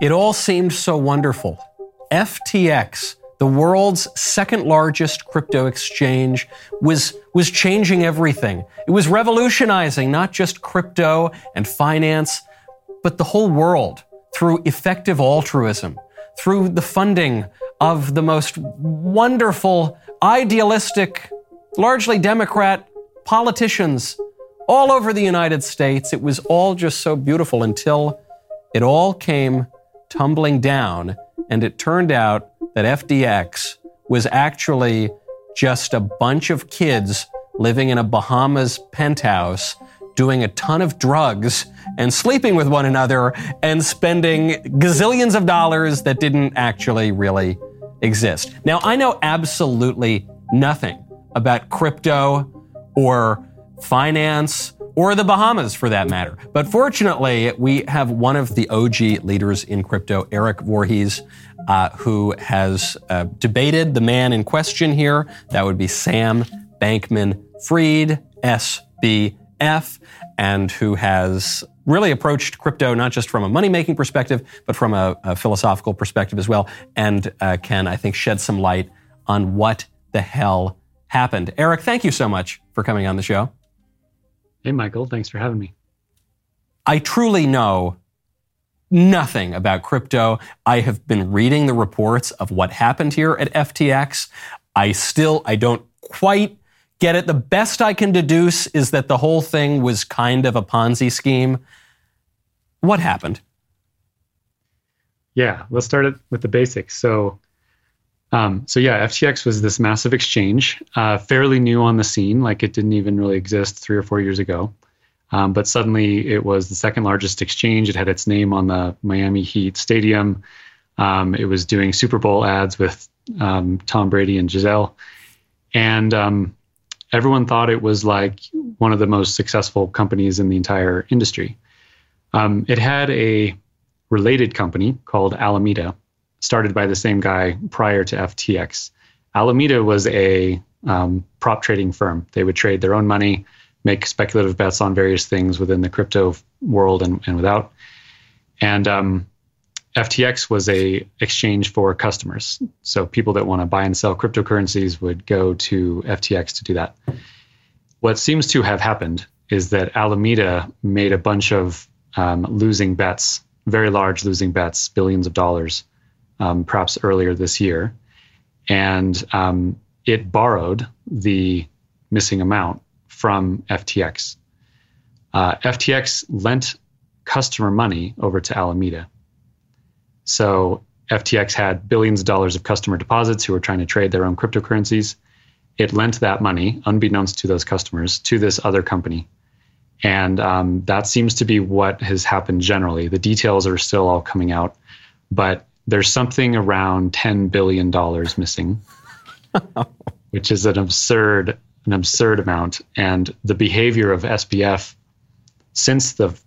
It all seemed so wonderful. FTX, the world's second largest crypto exchange, was, was changing everything. It was revolutionizing not just crypto and finance, but the whole world through effective altruism, through the funding of the most wonderful, idealistic, largely Democrat politicians all over the United States. It was all just so beautiful until it all came tumbling down, and it turned out that FTX was actually just a bunch of kids living in a Bahamas penthouse doing a ton of drugs and sleeping with one another and spending gazillions of dollars that didn't actually really exist. Now, I know absolutely nothing about crypto or finance or the Bahamas for that matter. But fortunately, we have one of the OG leaders in crypto, Erik Voorhees, uh, who has uh, debated the man in question here. That would be Sam Bankman Fried, SBF, and who has really approached crypto not just from a money making perspective, but from a, a, philosophical perspective as well, and uh, can, I think, shed some light on what the hell happened. Erik, thank you so much for coming on the show. Hey, Michael, thanks for having me. I truly know nothing about crypto. I have been reading the reports of what happened here at FTX. I still, I don't quite get it. The best I can deduce is that the whole thing was kind of a Ponzi scheme. What happened? Yeah, let's start it with the basics. So, um, so yeah, FTX was this massive exchange, uh, fairly new on the scene, like it didn't even really exist three or four years ago. Um, but suddenly it was the second largest exchange. It had its name on the Miami Heat Stadium. Um, it was doing Super Bowl ads with um, Tom Brady and Gisele. And um, everyone thought it was like one of the most successful companies in the entire industry. Um, it had a related company called Alameda, started by the same guy prior to FTX. Alameda was a um, prop trading firm. They would trade their own money, make speculative bets on various things within the crypto world and, and without. And um, FTX was a exchange for customers. So people that want to buy and sell cryptocurrencies would go to FTX to do that. What seems to have happened is that Alameda made a bunch of um, losing bets, very large losing bets, billions of dollars, um, perhaps earlier this year, and um, it borrowed the missing amount from FTX. Uh, FTX lent customer money over to Alameda so FTX had billions of dollars of customer deposits who were trying to trade their own cryptocurrencies. It lent that money, unbeknownst to those customers, to this other company. And um, that seems to be what has happened generally. The details are still all coming out, but there's something around $10 billion missing, which is an absurd, an absurd amount. And the behavior of SBF since the,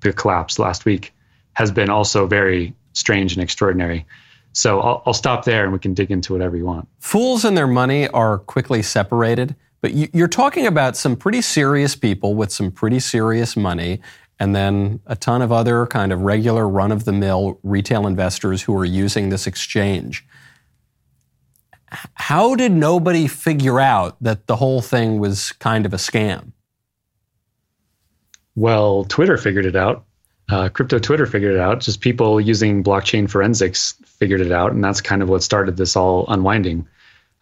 the collapse last week has been also very strange and extraordinary. So I'll, I'll stop there and we can dig into whatever you want. Fools and their money are quickly separated, but you, you're talking about some pretty serious people with some pretty serious money and then a ton of other kind of regular run of the mill retail investors who are using this exchange. How did nobody figure out that the whole thing was kind of a scam? Well, Twitter figured it out uh, crypto Twitter figured it out. Just people using blockchain forensics figured it out, and that's kind of what started this all unwinding.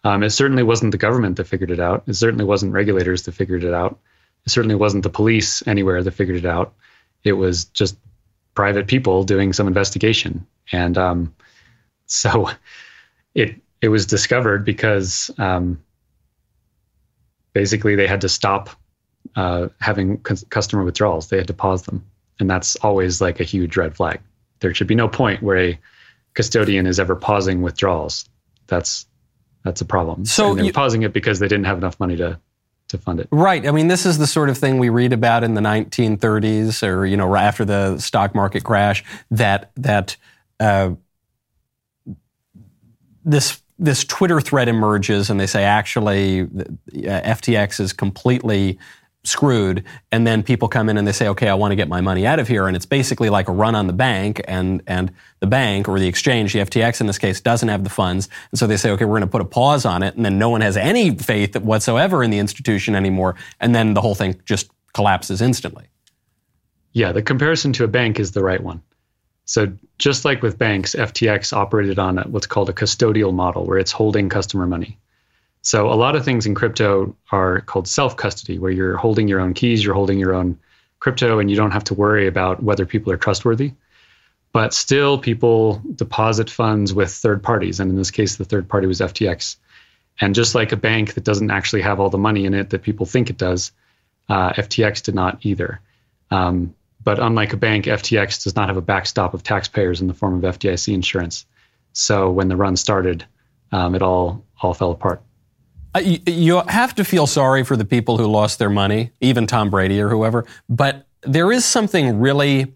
Um, it certainly wasn't the government that figured it out. It certainly wasn't regulators that figured it out. It certainly wasn't the police anywhere that figured it out. It was just private people doing some investigation, and um, so it it was discovered because um, basically they had to stop uh, having customer withdrawals. They had to pause them and that's always like a huge red flag. There should be no point where a custodian is ever pausing withdrawals. That's that's a problem. So and they're you, pausing it because they didn't have enough money to to fund it. Right. I mean, this is the sort of thing we read about in the 1930s, or you know, after the stock market crash. That that uh, this this Twitter thread emerges, and they say actually, uh, FTX is completely screwed and then people come in and they say okay i want to get my money out of here and it's basically like a run on the bank and and the bank or the exchange the ftx in this case doesn't have the funds and so they say okay we're going to put a pause on it and then no one has any faith whatsoever in the institution anymore and then the whole thing just collapses instantly. Yeah the comparison to a bank is the right one. So just like with banks ftx operated on what's called a custodial model where it's holding customer money so a lot of things in crypto are called self-custody, where you're holding your own keys, you're holding your own crypto, and you don't have to worry about whether people are trustworthy. But still, people deposit funds with third parties, and in this case, the third party was FTX. And just like a bank that doesn't actually have all the money in it that people think it does, uh, FTX did not either. Um, but unlike a bank, FTX does not have a backstop of taxpayers in the form of FDIC insurance. So when the run started, um, it all all fell apart. Uh, you have to feel sorry for the people who lost their money, even Tom Brady or whoever. But there is something really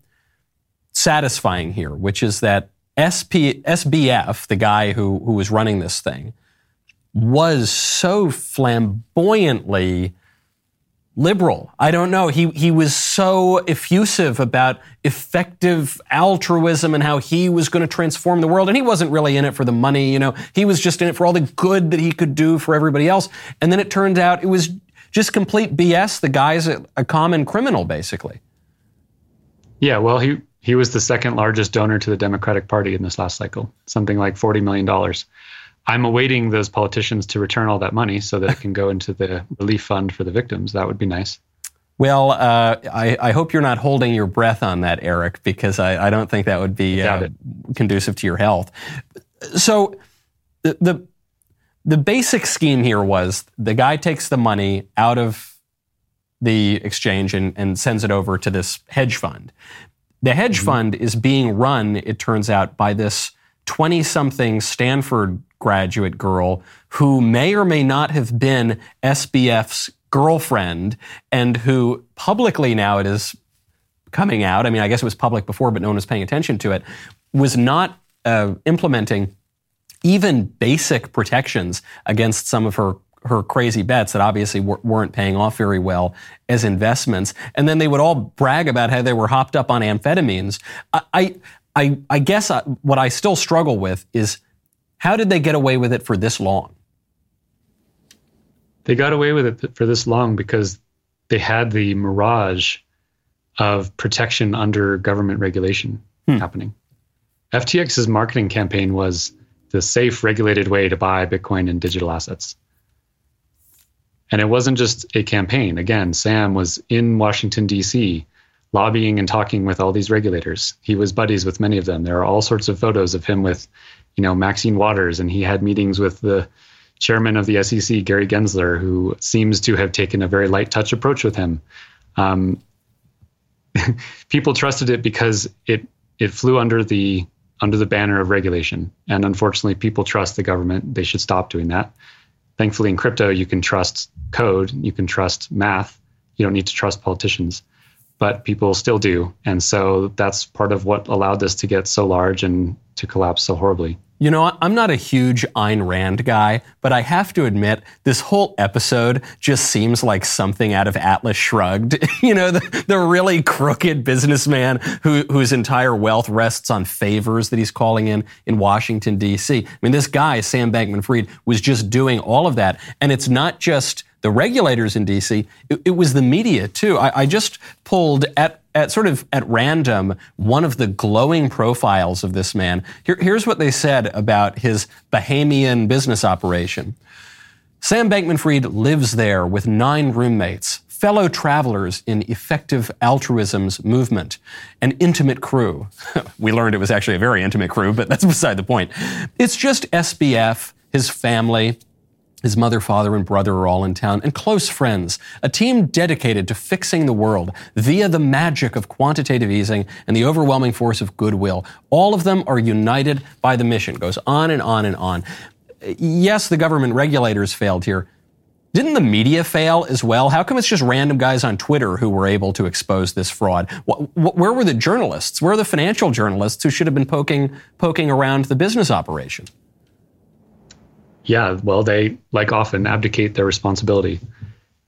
satisfying here, which is that SP, SBF, the guy who, who was running this thing, was so flamboyantly liberal. I don't know. He he was so effusive about effective altruism and how he was going to transform the world and he wasn't really in it for the money, you know. He was just in it for all the good that he could do for everybody else. And then it turned out it was just complete BS. The guy's a, a common criminal basically. Yeah, well, he he was the second largest donor to the Democratic Party in this last cycle, something like 40 million dollars. I'm awaiting those politicians to return all that money so that it can go into the relief fund for the victims. That would be nice. Well, uh, I, I, hope you're not holding your breath on that, Erik, because I, I don't think that would be uh, conducive to your health. So, the, the the basic scheme here was the guy takes the money out of the exchange and, and sends it over to this hedge fund. The hedge mm-hmm. fund is being run, it turns out, by this 20 something Stanford graduate girl who may or may not have been SBF's girlfriend and who publicly now it is coming out. I mean, I guess it was public before, but no one was paying attention to it, was not uh, implementing even basic protections against some of her her crazy bets that obviously weren't paying off very well as investments. And then they would all brag about how they were hopped up on amphetamines. I, I, I guess uh, what I still struggle with is how did they get away with it for this long? They got away with it for this long because they had the mirage of protection under government regulation hmm. happening. FTX's marketing campaign was the safe, regulated way to buy Bitcoin and digital assets. And it wasn't just a campaign. Again, Sam was in Washington, D.C., lobbying and talking with all these regulators. He was buddies with many of them. There are all sorts of photos of him with you know, Maxine Waters, and he had meetings with the chairman of the SEC, Gary Gensler, who seems to have taken a very light touch approach with him. Um, people trusted it because it it flew under the under the banner of regulation, and unfortunately, people trust the government. They should stop doing that. Thankfully, in crypto, you can trust code, you can trust math. You don't need to trust politicians but people still do. And so that's part of what allowed this to get so large and to collapse so horribly. You know, I'm not a huge Ayn Rand guy, but I have to admit, this whole episode just seems like something out of Atlas Shrugged. you know, the, the really crooked businessman who, whose entire wealth rests on favors that he's calling in in Washington, D.C. I mean, this guy, Sam Bankman Fried, was just doing all of that. And it's not just the regulators in DC, it, it was the media too. I, I, just pulled at, at sort of at random one of the glowing profiles of this man. Here, here's what they said about his Bahamian business operation. Sam Bankman Fried lives there with nine roommates, fellow travelers in effective altruism's movement, an intimate crew. we learned it was actually a very intimate crew, but that's beside the point. It's just SBF, his family, his mother, father, and brother are all in town, and close friends, a team dedicated to fixing the world via the magic of quantitative easing and the overwhelming force of goodwill. All of them are united by the mission. Goes on and on and on. Yes, the government regulators failed here. Didn't the media fail as well? How come it's just random guys on Twitter who were able to expose this fraud? Where were the journalists? Where are the financial journalists who should have been poking, poking around the business operation? Yeah, well, they, like often, abdicate their responsibility.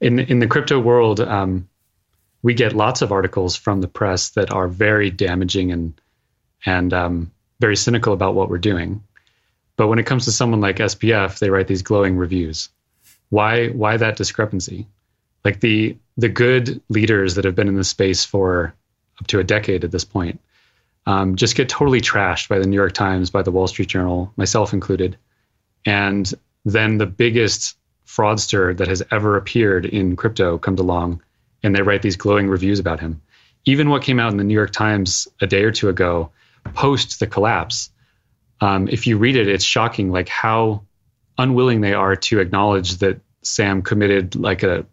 in in the crypto world, um, we get lots of articles from the press that are very damaging and and um, very cynical about what we're doing. But when it comes to someone like SBF, they write these glowing reviews. Why why that discrepancy? Like the the good leaders that have been in the space for up to a decade at this point um, just get totally trashed by the New York Times, by the Wall Street Journal, myself included. And then the biggest fraudster that has ever appeared in crypto comes along and they write these glowing reviews about him. Even what came out in the New York Times a day or two ago, post the collapse, um, if you read it, it's shocking, like how unwilling they are to acknowledge that Sam committed like a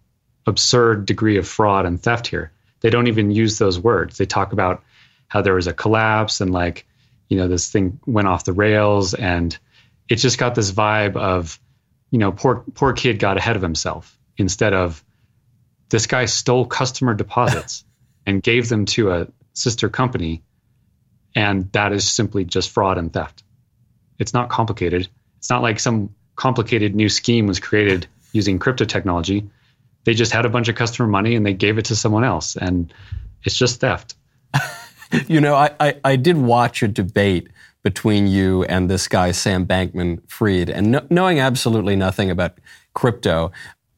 absurd degree of fraud and theft here. They don't even use those words. They talk about how there was a collapse and like, you know, this thing went off the rails and it just got this vibe of, you know, poor poor kid got ahead of himself instead of this guy stole customer deposits and gave them to a sister company and that is simply just fraud and theft. It's not complicated. It's not like some complicated new scheme was created using crypto technology. They just had a bunch of customer money and they gave it to someone else and it's just theft. you know, I, I, I, did watch a debate between you and this guy, Sam Bankman Fried, and no, knowing absolutely nothing about crypto,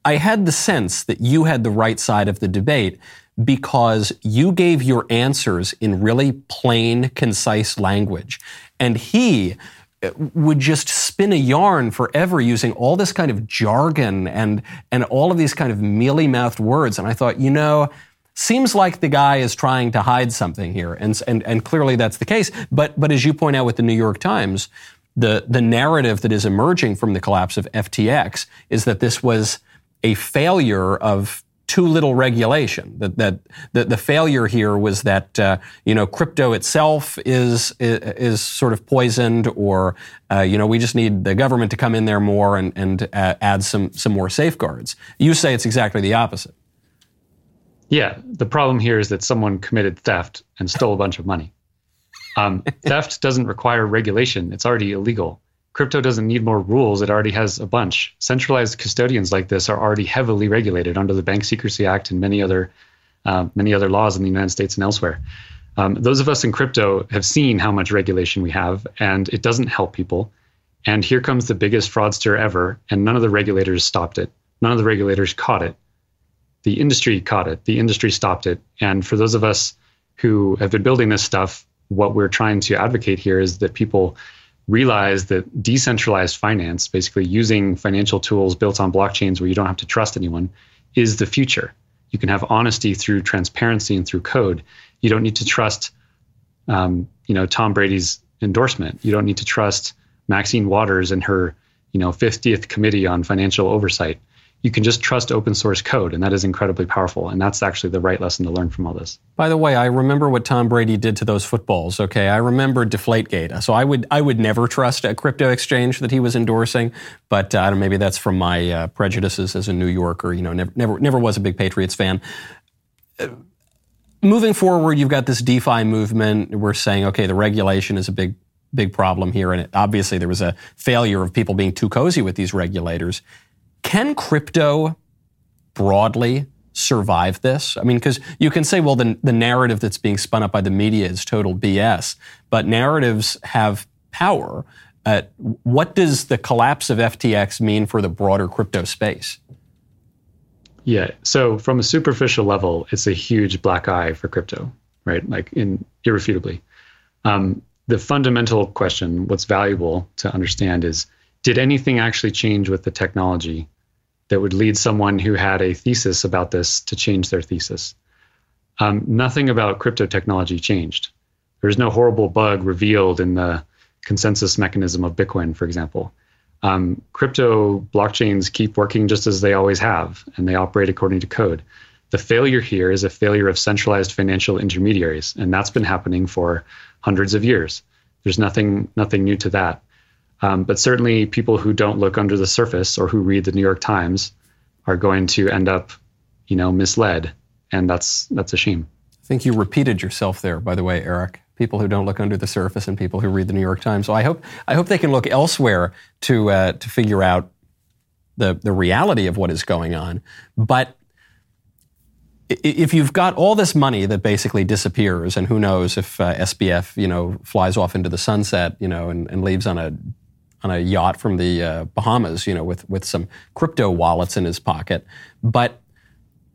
I had the sense that you had the right side of the debate because you gave your answers in really plain, concise language. And he uh, would just spin a yarn forever using all this kind of jargon and, and all of these kind of mealy mouthed words. And I thought, you know, Seems like the guy is trying to hide something here, and, and, and clearly that's the case. But, but as you point out with the New York Times, the, the narrative that is emerging from the collapse of FTX is that this was a failure of too little regulation. That that, that the failure here was that uh, you know crypto itself is, is, is sort of poisoned, or uh, you know we just need the government to come in there more and and uh, add some some more safeguards. You say it's exactly the opposite. Yeah, the problem here is that someone committed theft and stole a bunch of money. Um, theft doesn't require regulation; it's already illegal. Crypto doesn't need more rules; it already has a bunch. Centralized custodians like this are already heavily regulated under the Bank Secrecy Act and many other uh, many other laws in the United States and elsewhere. Um, those of us in crypto have seen how much regulation we have, and it doesn't help people. And here comes the biggest fraudster ever, and none of the regulators stopped it. None of the regulators caught it the industry caught it, the industry stopped it. And for those of us who have been building this stuff, what we're trying to advocate here is that people realize that decentralized finance, basically using financial tools built on blockchains where you don't have to trust anyone, is the future. You can have honesty through transparency and through code. You don't need to trust, um, you know, Tom Brady's endorsement. You don't need to trust Maxine Waters and her, you know, 50th committee on financial oversight you can just trust open source code, and that is incredibly powerful. And that's actually the right lesson to learn from all this. By the way, I remember what Tom Brady did to those footballs. Okay, I remember Deflategate. So I would I would never trust a crypto exchange that he was endorsing. But uh, maybe that's from my uh, prejudices as a New Yorker. You know, never never never was a big Patriots fan. Uh, moving forward, you've got this DeFi movement. We're saying, okay, the regulation is a big big problem here, and it, obviously there was a failure of people being too cozy with these regulators. Can crypto broadly survive this? I mean, because you can say, well, the, the narrative that's being spun up by the media is total BS, but narratives have power. Uh, what does the collapse of FTX mean for the broader crypto space? Yeah. So from a superficial level, it's a huge black eye for crypto, right? Like in irrefutably. Um, the fundamental question, what's valuable to understand is did anything actually change with the technology that would lead someone who had a thesis about this to change their thesis? Um, nothing about crypto technology changed. There's no horrible bug revealed in the consensus mechanism of Bitcoin, for example. Um, crypto blockchains keep working just as they always have, and they operate according to code. The failure here is a failure of centralized financial intermediaries, and that's been happening for hundreds of years. There's nothing nothing new to that. Um, but certainly, people who don't look under the surface or who read the New York Times are going to end up, you know, misled, and that's that's a shame. I think you repeated yourself there, by the way, Erik. People who don't look under the surface and people who read the New York Times. So I hope I hope they can look elsewhere to uh, to figure out the the reality of what is going on. But if you've got all this money that basically disappears, and who knows if uh, SBF, you know, flies off into the sunset, you know, and, and leaves on a on a yacht from the uh, Bahamas, you know, with with some crypto wallets in his pocket. But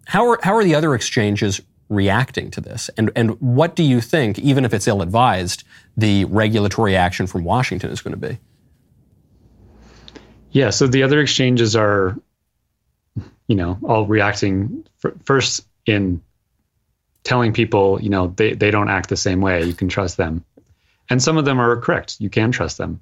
how are how are the other exchanges reacting to this? And and what do you think, even if it's ill advised, the regulatory action from Washington is going to be? Yeah, so the other exchanges are, you know, all reacting first in telling people, you know, they, they don't act the same way. You can trust them. And some of them are correct. You can trust them.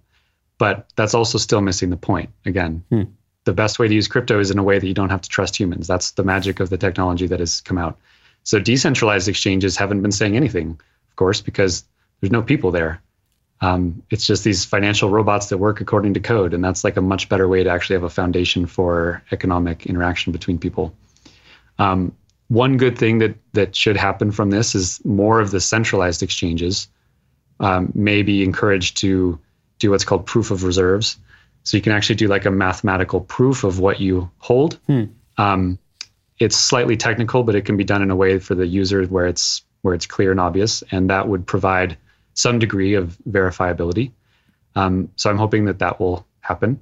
But that's also still missing the point. Again, hmm. the best way to use crypto is in a way that you don't have to trust humans. That's the magic of the technology that has come out. So decentralized exchanges haven't been saying anything, of course, because there's no people there. Um, it's just these financial robots that work according to code. And that's like a much better way to actually have a foundation for economic interaction between people. Um, one good thing that that should happen from this is more of the centralized exchanges um, may be encouraged to do what's called proof of reserves. So you can actually do like a mathematical proof of what you hold. Hmm. Um, it's slightly technical, but it can be done in a way for the user where it's where it's clear and obvious, and that would provide some degree of verifiability. Um, so I'm hoping that that will happen.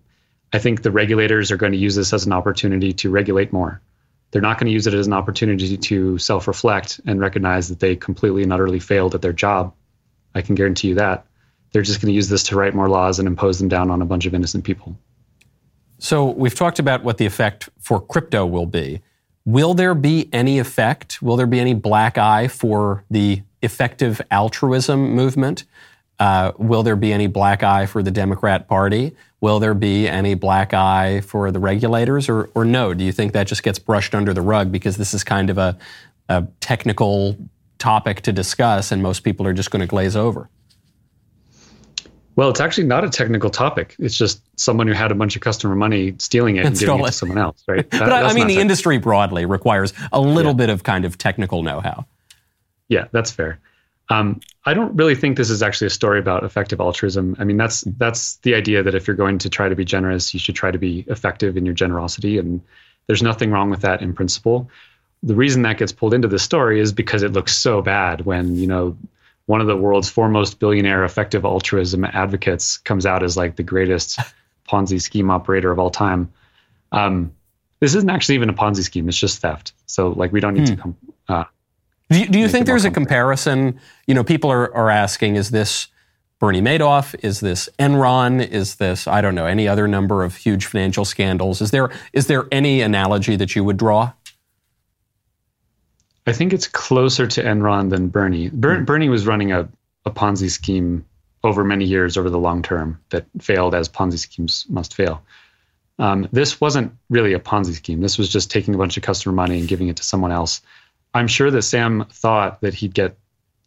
I think the regulators are going to use this as an opportunity to regulate more they're not going to use it as an opportunity to self reflect and recognize that they completely and utterly failed at their job. I can guarantee you that. They're just going to use this to write more laws and impose them down on a bunch of innocent people. So we've talked about what the effect for crypto will be. Will there be any effect? Will there be any black eye for the effective altruism movement? Uh, will there be any black eye for the Democrat Party? Will there be any black eye for the regulators, or, or no? Do you think that just gets brushed under the rug because this is kind of a, a technical topic to discuss, and most people are just going to glaze over? Well, it's actually not a technical topic. It's just someone who had a bunch of customer money stealing it and, and giving it to someone else, right? That, but I, I mean, the technical. industry broadly requires a little yeah. bit of kind of technical know-how. Yeah, that's fair. Um, I don't really think this is actually a story about effective altruism. I mean, that's that's the idea that if you're going to try to be generous, you should try to be effective in your generosity, and there's nothing wrong with that in principle. The reason that gets pulled into the story is because it looks so bad when you know one of the world's foremost billionaire effective altruism advocates comes out as like the greatest Ponzi scheme operator of all time. Um, this isn't actually even a Ponzi scheme; it's just theft. So, like, we don't need hmm. to come. Uh, do you, do you think there's a comparison? You know, people are, are asking, is this Bernie Madoff? Is this Enron? Is this, I don't know, any other number of huge financial scandals? Is there, is there any analogy that you would draw? I think it's closer to Enron than Bernie. Ber- mm. Bernie was running a, a Ponzi scheme over many years over the long term that failed as Ponzi schemes must fail. Um, this wasn't really a Ponzi scheme. This was just taking a bunch of customer money and giving it to someone else I'm sure that Sam thought that he'd get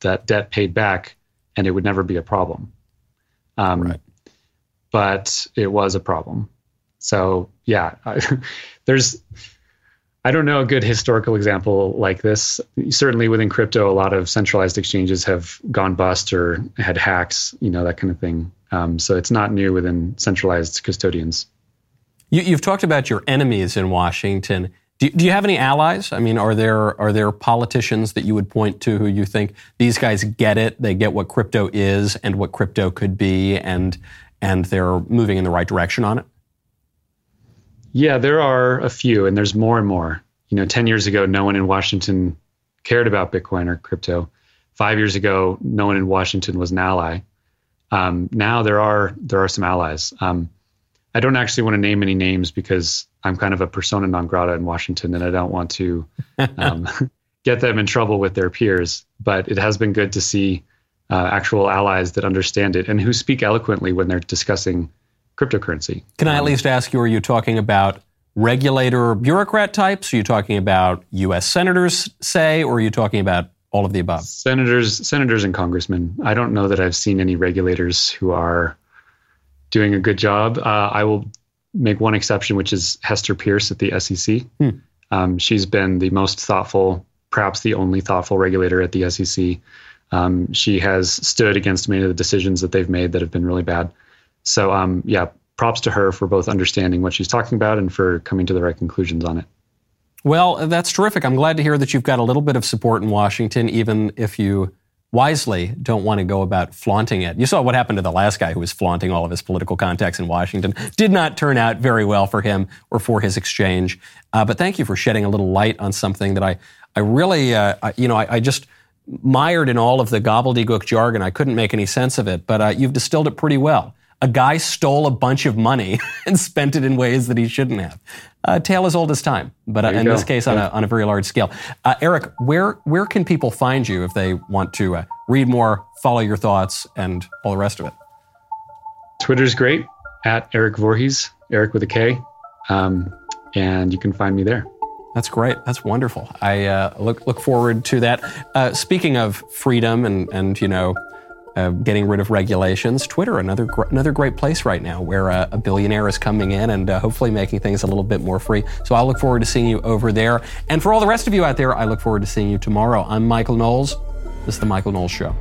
that debt paid back and it would never be a problem. Um, right. But it was a problem. So, yeah, I, there's, I don't know a good historical example like this. Certainly within crypto, a lot of centralized exchanges have gone bust or had hacks, you know, that kind of thing. Um, so it's not new within centralized custodians. You, you've talked about your enemies in Washington. Do, do you have any allies? I mean, are there are there politicians that you would point to who you think these guys get it? They get what crypto is and what crypto could be, and and they're moving in the right direction on it. Yeah, there are a few, and there's more and more. You know, ten years ago, no one in Washington cared about Bitcoin or crypto. Five years ago, no one in Washington was an ally. Um, now there are there are some allies. Um, I don't actually want to name any names because I'm kind of a persona non grata in Washington, and I don't want to um, get them in trouble with their peers. But it has been good to see uh, actual allies that understand it and who speak eloquently when they're discussing cryptocurrency. Can I at um, least ask you? Are you talking about regulator bureaucrat types? Are you talking about U.S. senators, say, or are you talking about all of the above? Senators, senators, and congressmen. I don't know that I've seen any regulators who are doing a good job. Uh, I will make one exception, which is Hester Peirce at the SEC. Hmm. Um, she's been the most thoughtful, perhaps the only thoughtful regulator at the SEC. Um, she has stood against many of the decisions that they've made that have been really bad. So, um, yeah, props to her for both understanding what she's talking about and for coming to the right conclusions on it. Well, that's terrific. I'm glad to hear that you've got a little bit of support in Washington, even if you wisely don't want to go about flaunting it. You saw what happened to the last guy who was flaunting all of his political contacts in Washington. Did not turn out very well for him or for his exchange. Uh, but thank you for shedding a little light on something that I, I really, uh, I, you know, I, I, just mired in all of the gobbledygook jargon. I couldn't make any sense of it, but uh, you've distilled it pretty well a guy stole a bunch of money and spent it in ways that he shouldn't have. A tale as old as time, but uh, in go. this case, on, a, on a very large scale. Uh, Erik, where where can people find you if they want to uh, read more, follow your thoughts, and all the rest of it? Twitter's great at Erik Voorhees, Erik with a K, um, and you can find me there. That's great. That's wonderful. I uh, look look forward to that. Uh, speaking of freedom and and you know uh, getting rid of regulations. Twitter, another gr- another great place right now, where uh, a billionaire is coming in and uh, hopefully making things a little bit more free. So I look forward to seeing you over there. And for all the rest of you out there, I look forward to seeing you tomorrow. I'm Michael Knowles. This is the Michael Knowles Show.